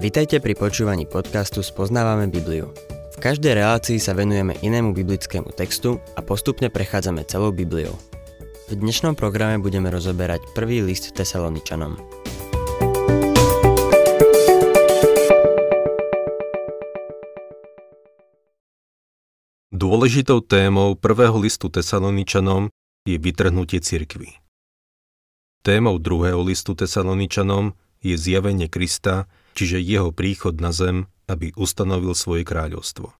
Vitajte pri počúvaní podcastu Spoznávame Bibliu. V každej relácii sa venujeme inému biblickému textu a postupne prechádzame celou Bibliou. V dnešnom programe budeme rozoberať prvý list Tesaloničanom. Dôležitou témou prvého listu Tesaloničanom je vytrhnutie cirkvy. Témou druhého listu Tesaloničanom je zjavenie Krista čiže jeho príchod na zem, aby ustanovil svoje kráľovstvo.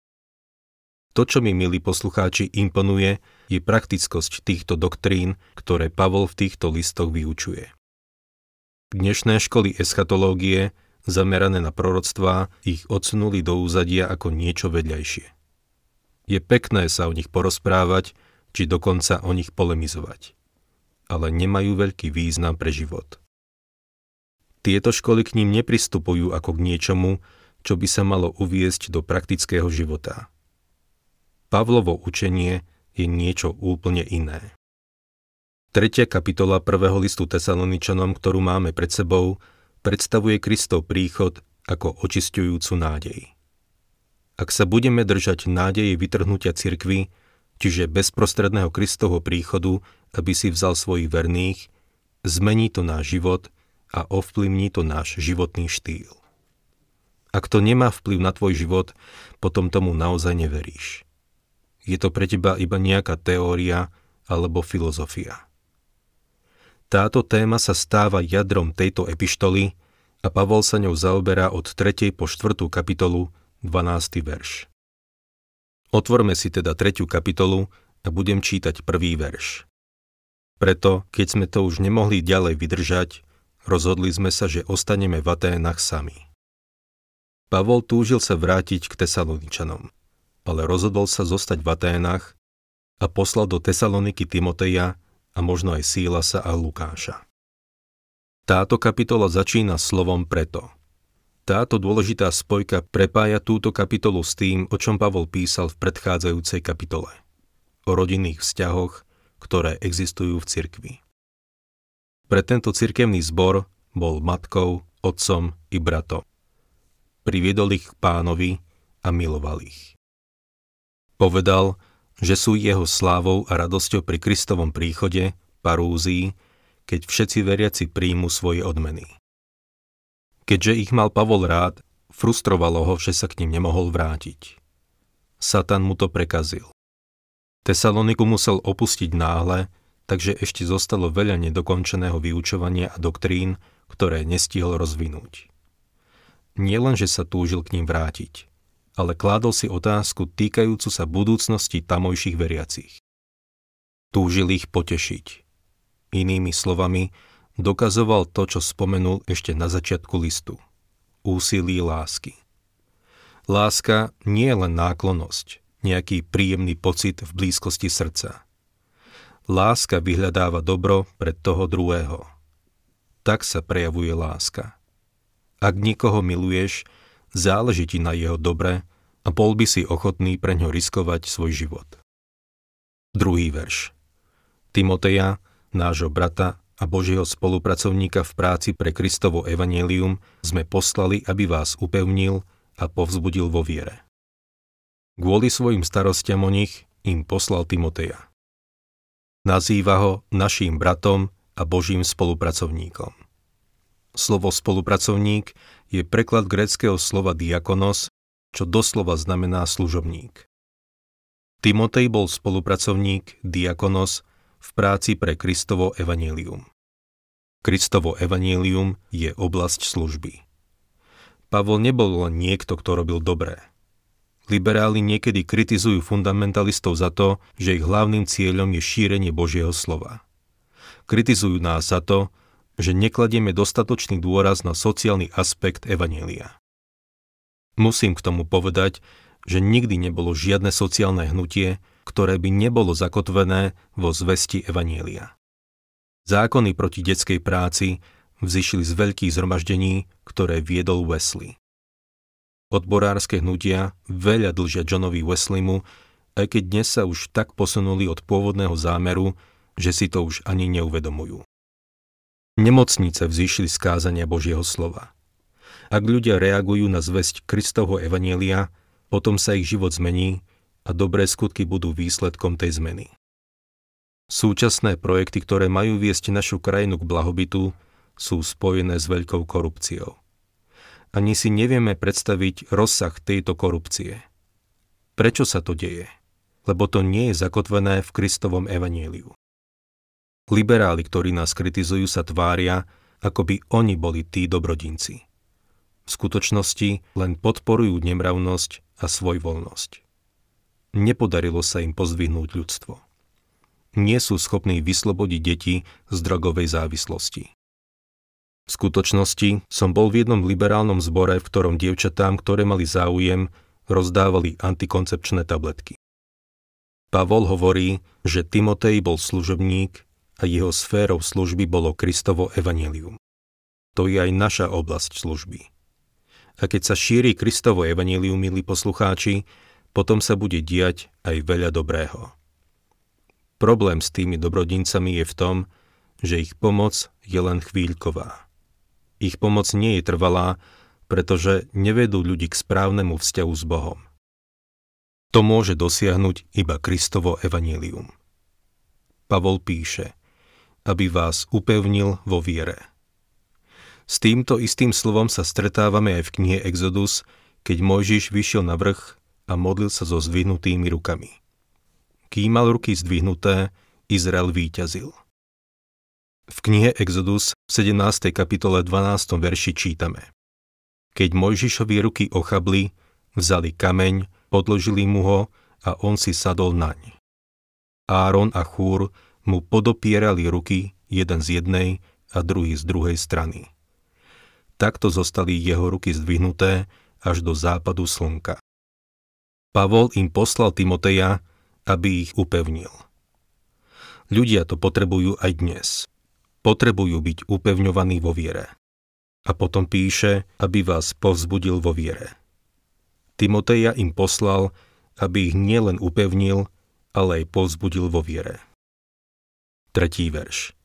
To, čo mi, milí poslucháči, imponuje, je praktickosť týchto doktrín, ktoré Pavol v týchto listoch vyučuje. Dnešné školy eschatológie, zamerané na proroctvá, ich odsunuli do úzadia ako niečo vedľajšie. Je pekné sa o nich porozprávať, či dokonca o nich polemizovať. Ale nemajú veľký význam pre život. Tieto školy k ním nepristupujú ako k niečomu, čo by sa malo uviesť do praktického života. Pavlovo učenie je niečo úplne iné. Tretia kapitola prvého listu Tesaloničanom, ktorú máme pred sebou, predstavuje Kristov príchod ako očistujúcu nádej. Ak sa budeme držať nádeje vytrhnutia cirkvy, čiže bezprostredného Kristovho príchodu, aby si vzal svojich verných, zmení to náš život – a ovplyvní to náš životný štýl. Ak to nemá vplyv na tvoj život, potom tomu naozaj neveríš. Je to pre teba iba nejaká teória alebo filozofia. Táto téma sa stáva jadrom tejto epištoly a Pavol sa ňou zaoberá od 3. po 4. kapitolu 12. verš. Otvorme si teda 3. kapitolu a budem čítať prvý verš. Preto, keď sme to už nemohli ďalej vydržať, Rozhodli sme sa, že ostaneme v Aténach sami. Pavol túžil sa vrátiť k Tesaloničanom, ale rozhodol sa zostať v Aténach a poslal do Tesaloniky Timoteja a možno aj Sílasa a Lukáša. Táto kapitola začína slovom preto. Táto dôležitá spojka prepája túto kapitolu s tým, o čom Pavol písal v predchádzajúcej kapitole. O rodinných vzťahoch, ktoré existujú v cirkvi. Pre tento cirkevný zbor bol matkou, otcom i bratom. Priviedol ich k pánovi a miloval ich. Povedal, že sú jeho slávou a radosťou pri Kristovom príchode, parúzii, keď všetci veriaci príjmu svoje odmeny. Keďže ich mal Pavol rád, frustrovalo ho, že sa k ním nemohol vrátiť. Satan mu to prekazil. Tesaloniku musel opustiť náhle, takže ešte zostalo veľa nedokončeného vyučovania a doktrín, ktoré nestihol rozvinúť. Nielen, že sa túžil k ním vrátiť, ale kládol si otázku týkajúcu sa budúcnosti tamojších veriacich. Túžil ich potešiť. Inými slovami, dokazoval to, čo spomenul ešte na začiatku listu. Úsilí lásky. Láska nie je len náklonosť, nejaký príjemný pocit v blízkosti srdca – Láska vyhľadáva dobro pre toho druhého. Tak sa prejavuje láska. Ak nikoho miluješ, záleží ti na jeho dobre a bol by si ochotný pre ňo riskovať svoj život. Druhý verš. Timoteja, nášho brata a Božieho spolupracovníka v práci pre Kristovo evanelium sme poslali, aby vás upevnil a povzbudil vo viere. Kvôli svojim starostiam o nich im poslal Timoteja. Nazýva ho naším bratom a Božím spolupracovníkom. Slovo spolupracovník je preklad greckého slova diakonos, čo doslova znamená služobník. Timotej bol spolupracovník, diakonos, v práci pre Kristovo evanílium. Kristovo evanílium je oblasť služby. Pavol nebol len niekto, kto robil dobré. Liberáli niekedy kritizujú fundamentalistov za to, že ich hlavným cieľom je šírenie Božieho slova. Kritizujú nás za to, že nekladieme dostatočný dôraz na sociálny aspekt Evanielia. Musím k tomu povedať, že nikdy nebolo žiadne sociálne hnutie, ktoré by nebolo zakotvené vo zvesti Evanielia. Zákony proti detskej práci vzýšli z veľkých zhromaždení, ktoré viedol Wesley. Odborárske hnutia veľa dlžia Johnovi Wesleymu, aj keď dnes sa už tak posunuli od pôvodného zámeru, že si to už ani neuvedomujú. Nemocnice vzýšli z kázania Božieho slova. Ak ľudia reagujú na zväzť Kristovho Evanielia, potom sa ich život zmení a dobré skutky budú výsledkom tej zmeny. Súčasné projekty, ktoré majú viesť našu krajinu k blahobytu, sú spojené s veľkou korupciou. Ani si nevieme predstaviť rozsah tejto korupcie. Prečo sa to deje? Lebo to nie je zakotvené v Kristovom evaníliu. Liberáli, ktorí nás kritizujú, sa tvária, ako by oni boli tí dobrodinci. V skutočnosti len podporujú nemravnosť a svojvoľnosť. Nepodarilo sa im pozdvihnúť ľudstvo. Nie sú schopní vyslobodiť deti z drogovej závislosti. V skutočnosti som bol v jednom liberálnom zbore, v ktorom dievčatám, ktoré mali záujem, rozdávali antikoncepčné tabletky. Pavol hovorí, že Timotej bol služobník a jeho sférou služby bolo Kristovo evanelium. To je aj naša oblasť služby. A keď sa šíri Kristovo evanelium, milí poslucháči, potom sa bude diať aj veľa dobrého. Problém s tými dobrodincami je v tom, že ich pomoc je len chvíľková. Ich pomoc nie je trvalá, pretože nevedú ľudí k správnemu vzťahu s Bohom. To môže dosiahnuť iba Kristovo evanílium. Pavol píše, aby vás upevnil vo viere. S týmto istým slovom sa stretávame aj v knihe Exodus, keď Mojžiš vyšiel na vrch a modlil sa so zdvihnutými rukami. Kým mal ruky zdvihnuté, Izrael víťazil. V knihe Exodus v 17. kapitole 12. verši čítame. Keď Mojžišovi ruky ochabli, vzali kameň, podložili mu ho a on si sadol naň. Áron a Chúr mu podopierali ruky jeden z jednej a druhý z druhej strany. Takto zostali jeho ruky zdvihnuté až do západu slnka. Pavol im poslal Timoteja, aby ich upevnil. Ľudia to potrebujú aj dnes potrebujú byť upevňovaní vo viere. A potom píše, aby vás povzbudil vo viere. Timoteja im poslal, aby ich nielen upevnil, ale aj povzbudil vo viere. Tretí verš.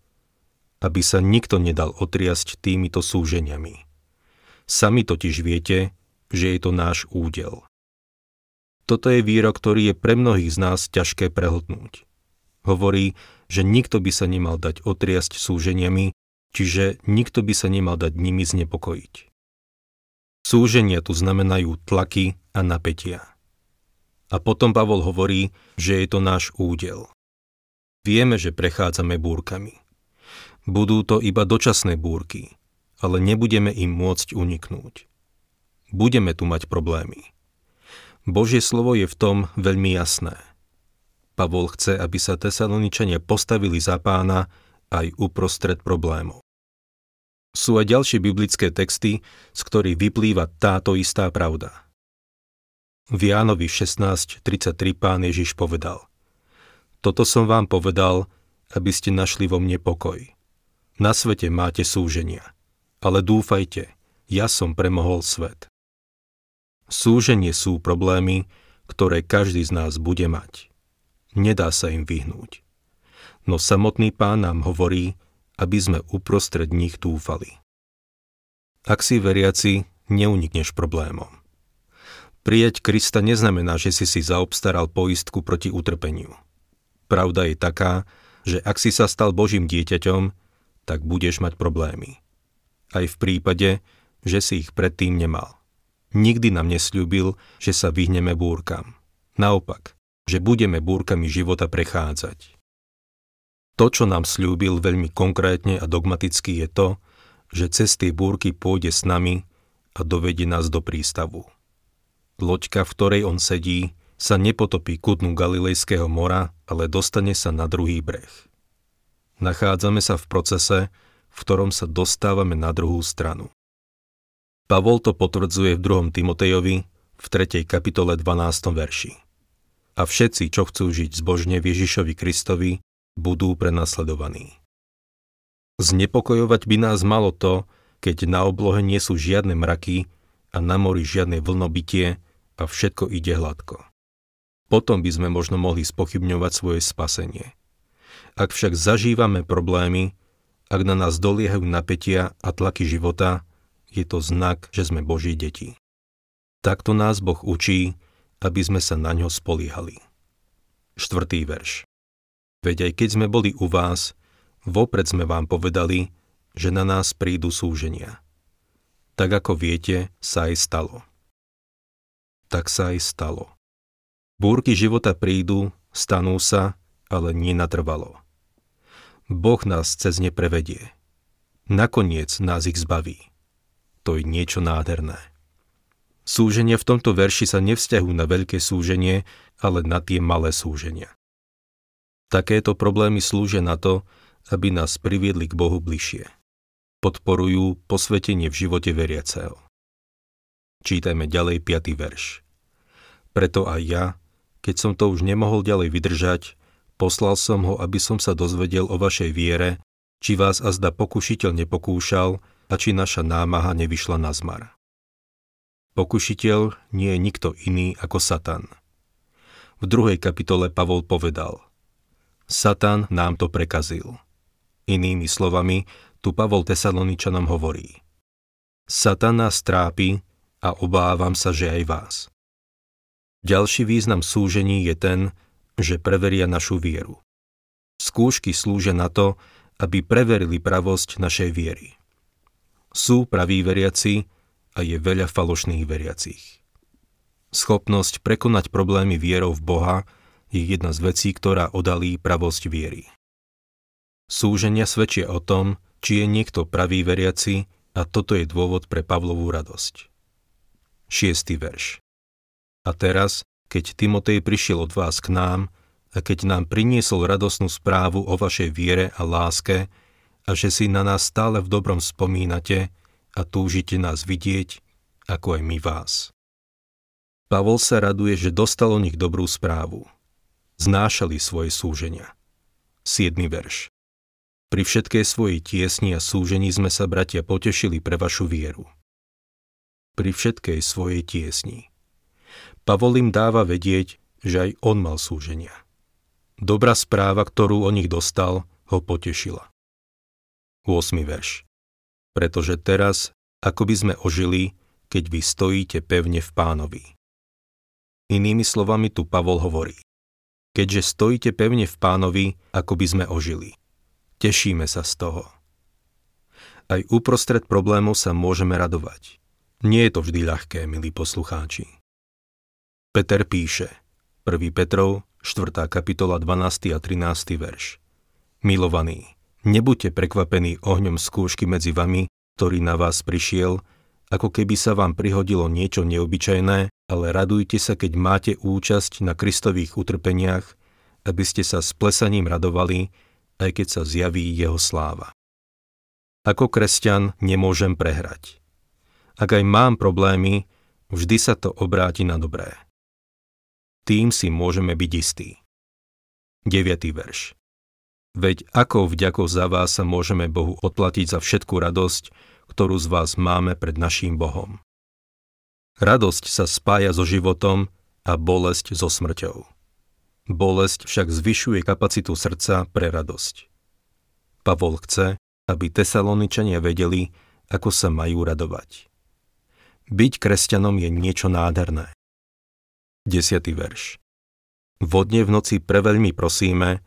Aby sa nikto nedal otriasť týmito súženiami. Sami totiž viete, že je to náš údel. Toto je výrok, ktorý je pre mnohých z nás ťažké prehltnúť. Hovorí, že nikto by sa nemal dať otriasť súženiami, čiže nikto by sa nemal dať nimi znepokojiť. Súženia tu znamenajú tlaky a napätia. A potom Pavol hovorí, že je to náš údel. Vieme, že prechádzame búrkami. Budú to iba dočasné búrky, ale nebudeme im môcť uniknúť. Budeme tu mať problémy. Božie slovo je v tom veľmi jasné – Pavol chce, aby sa Tesaloničania postavili za pána aj uprostred problémov. Sú aj ďalšie biblické texty, z ktorých vyplýva táto istá pravda. V Jánovi 16.33 pán Ježiš povedal Toto som vám povedal, aby ste našli vo mne pokoj. Na svete máte súženia, ale dúfajte, ja som premohol svet. Súženie sú problémy, ktoré každý z nás bude mať. Nedá sa im vyhnúť. No samotný pán nám hovorí, aby sme uprostred nich dúfali. Ak si veriaci, neunikneš problémom. Prijať Krista neznamená, že si si zaobstaral poistku proti utrpeniu. Pravda je taká, že ak si sa stal Božím dieťaťom, tak budeš mať problémy. Aj v prípade, že si ich predtým nemal. Nikdy nám nesľúbil, že sa vyhneme búrkam. Naopak, že budeme búrkami života prechádzať. To, čo nám slúbil veľmi konkrétne a dogmaticky je to, že cez tie búrky pôjde s nami a dovedie nás do prístavu. Loďka, v ktorej on sedí, sa nepotopí ku dnu Galilejského mora, ale dostane sa na druhý breh. Nachádzame sa v procese, v ktorom sa dostávame na druhú stranu. Pavol to potvrdzuje v 2. Timotejovi v 3. kapitole 12. verši a všetci, čo chcú žiť zbožne v Ježišovi Kristovi, budú prenasledovaní. Znepokojovať by nás malo to, keď na oblohe nie sú žiadne mraky a na mori žiadne vlnobytie a všetko ide hladko. Potom by sme možno mohli spochybňovať svoje spasenie. Ak však zažívame problémy, ak na nás doliehajú napätia a tlaky života, je to znak, že sme Boží deti. Takto nás Boh učí, aby sme sa na ňo spoliehali. Štvrtý verš. Veď aj keď sme boli u vás, vopred sme vám povedali, že na nás prídu súženia. Tak ako viete, sa aj stalo. Tak sa aj stalo. Búrky života prídu, stanú sa, ale nie natrvalo. Boh nás cez ne prevedie. Nakoniec nás ich zbaví. To je niečo nádherné. Súženia v tomto verši sa nevzťahujú na veľké súženie, ale na tie malé súženia. Takéto problémy slúžia na to, aby nás priviedli k Bohu bližšie. Podporujú posvetenie v živote veriaceho. Čítajme ďalej 5. verš. Preto aj ja, keď som to už nemohol ďalej vydržať, poslal som ho, aby som sa dozvedel o vašej viere, či vás azda pokušiteľ nepokúšal a či naša námaha nevyšla na zmar. Pokušiteľ nie je nikto iný ako Satan. V druhej kapitole Pavol povedal Satan nám to prekazil. Inými slovami, tu Pavol Tesaloničanom hovorí Satan nás trápi a obávam sa, že aj vás. Ďalší význam súžení je ten, že preveria našu vieru. Skúšky slúžia na to, aby preverili pravosť našej viery. Sú praví veriaci a je veľa falošných veriacich. Schopnosť prekonať problémy vierou v Boha je jedna z vecí, ktorá odalí pravosť viery. Súženia svedčia o tom, či je niekto pravý veriaci a toto je dôvod pre Pavlovú radosť. 6. verš. A teraz, keď Timotej prišiel od vás k nám a keď nám priniesol radosnú správu o vašej viere a láske a že si na nás stále v dobrom spomínate a túžite nás vidieť, ako aj my vás. Pavol sa raduje, že dostal o nich dobrú správu. Znášali svoje súženia. 7. verš. Pri všetkej svojej tiesni a súžení sme sa, bratia, potešili pre vašu vieru. Pri všetkej svojej tiesni. Pavol im dáva vedieť, že aj on mal súženia. Dobrá správa, ktorú o nich dostal, ho potešila. 8. verš. Pretože teraz, ako by sme ožili, keď vy stojíte pevne v pánovi. Inými slovami tu Pavol hovorí. Keďže stojíte pevne v pánovi, ako by sme ožili. Tešíme sa z toho. Aj uprostred problémov sa môžeme radovať. Nie je to vždy ľahké, milí poslucháči. Peter píše, 1. Petrov, 4. kapitola 12. a 13. verš. Milovaní, nebuďte prekvapení ohňom skúšky medzi vami, ktorý na vás prišiel, ako keby sa vám prihodilo niečo neobyčajné, ale radujte sa, keď máte účasť na Kristových utrpeniach, aby ste sa s plesaním radovali, aj keď sa zjaví jeho sláva. Ako kresťan nemôžem prehrať. Ak aj mám problémy, vždy sa to obráti na dobré. Tým si môžeme byť istí. 9. verš. Veď ako vďako za vás sa môžeme Bohu odplatiť za všetku radosť, ktorú z vás máme pred naším Bohom. Radosť sa spája so životom a bolesť so smrťou. Bolesť však zvyšuje kapacitu srdca pre radosť. Pavol chce, aby Tesaloničania vedeli, ako sa majú radovať. Byť kresťanom je niečo nádherné. 10. verš. Vodne v noci preveľmi prosíme,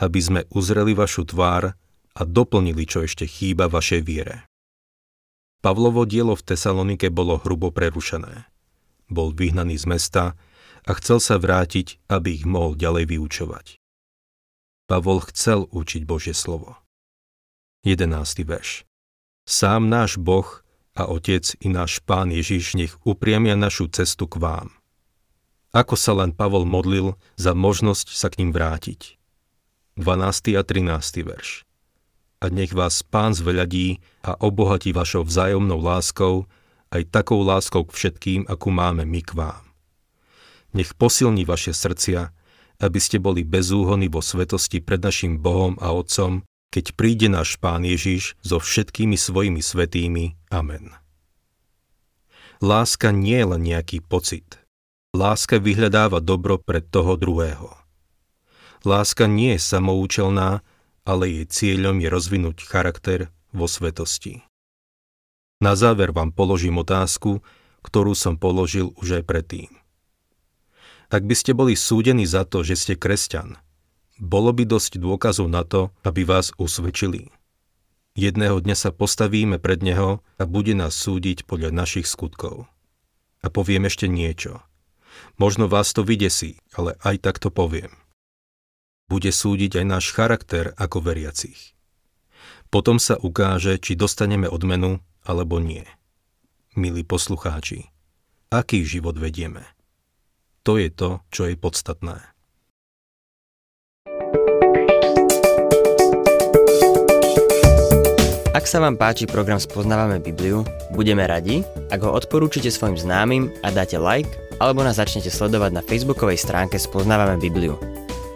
aby sme uzreli vašu tvár a doplnili, čo ešte chýba vašej viere. Pavlovo dielo v Tesalonike bolo hrubo prerušené. Bol vyhnaný z mesta a chcel sa vrátiť, aby ich mohol ďalej vyučovať. Pavol chcel učiť Božie slovo. 11. verš. Sám náš Boh a Otec i náš Pán Ježiš nech upriamia našu cestu k vám ako sa len Pavol modlil za možnosť sa k ním vrátiť. 12. a 13. verš. A nech vás Pán zveľadí a obohatí vašou vzájomnou láskou, aj takou láskou k všetkým, akú máme my k vám. Nech posilní vaše srdcia, aby ste boli bezúhony vo svetosti pred našim Bohom a Otcom, keď príde náš Pán Ježiš so všetkými svojimi svetými. Amen. Láska nie je len nejaký pocit, Láska vyhľadáva dobro pre toho druhého. Láska nie je samoučelná, ale jej cieľom je rozvinúť charakter vo svetosti. Na záver vám položím otázku, ktorú som položil už aj predtým. Ak by ste boli súdení za to, že ste kresťan, bolo by dosť dôkazov na to, aby vás usvedčili. Jedného dňa sa postavíme pred Neho a bude nás súdiť podľa našich skutkov. A poviem ešte niečo. Možno vás to vydesí, ale aj tak to poviem. Bude súdiť aj náš charakter ako veriacich. Potom sa ukáže, či dostaneme odmenu alebo nie. Milí poslucháči, aký život vedieme? To je to, čo je podstatné. Ak sa vám páči program Spoznávame Bibliu, budeme radi, ak ho odporúčite svojim známym a dáte like, alebo nás začnete sledovať na facebookovej stránke Spoznávame Bibliu.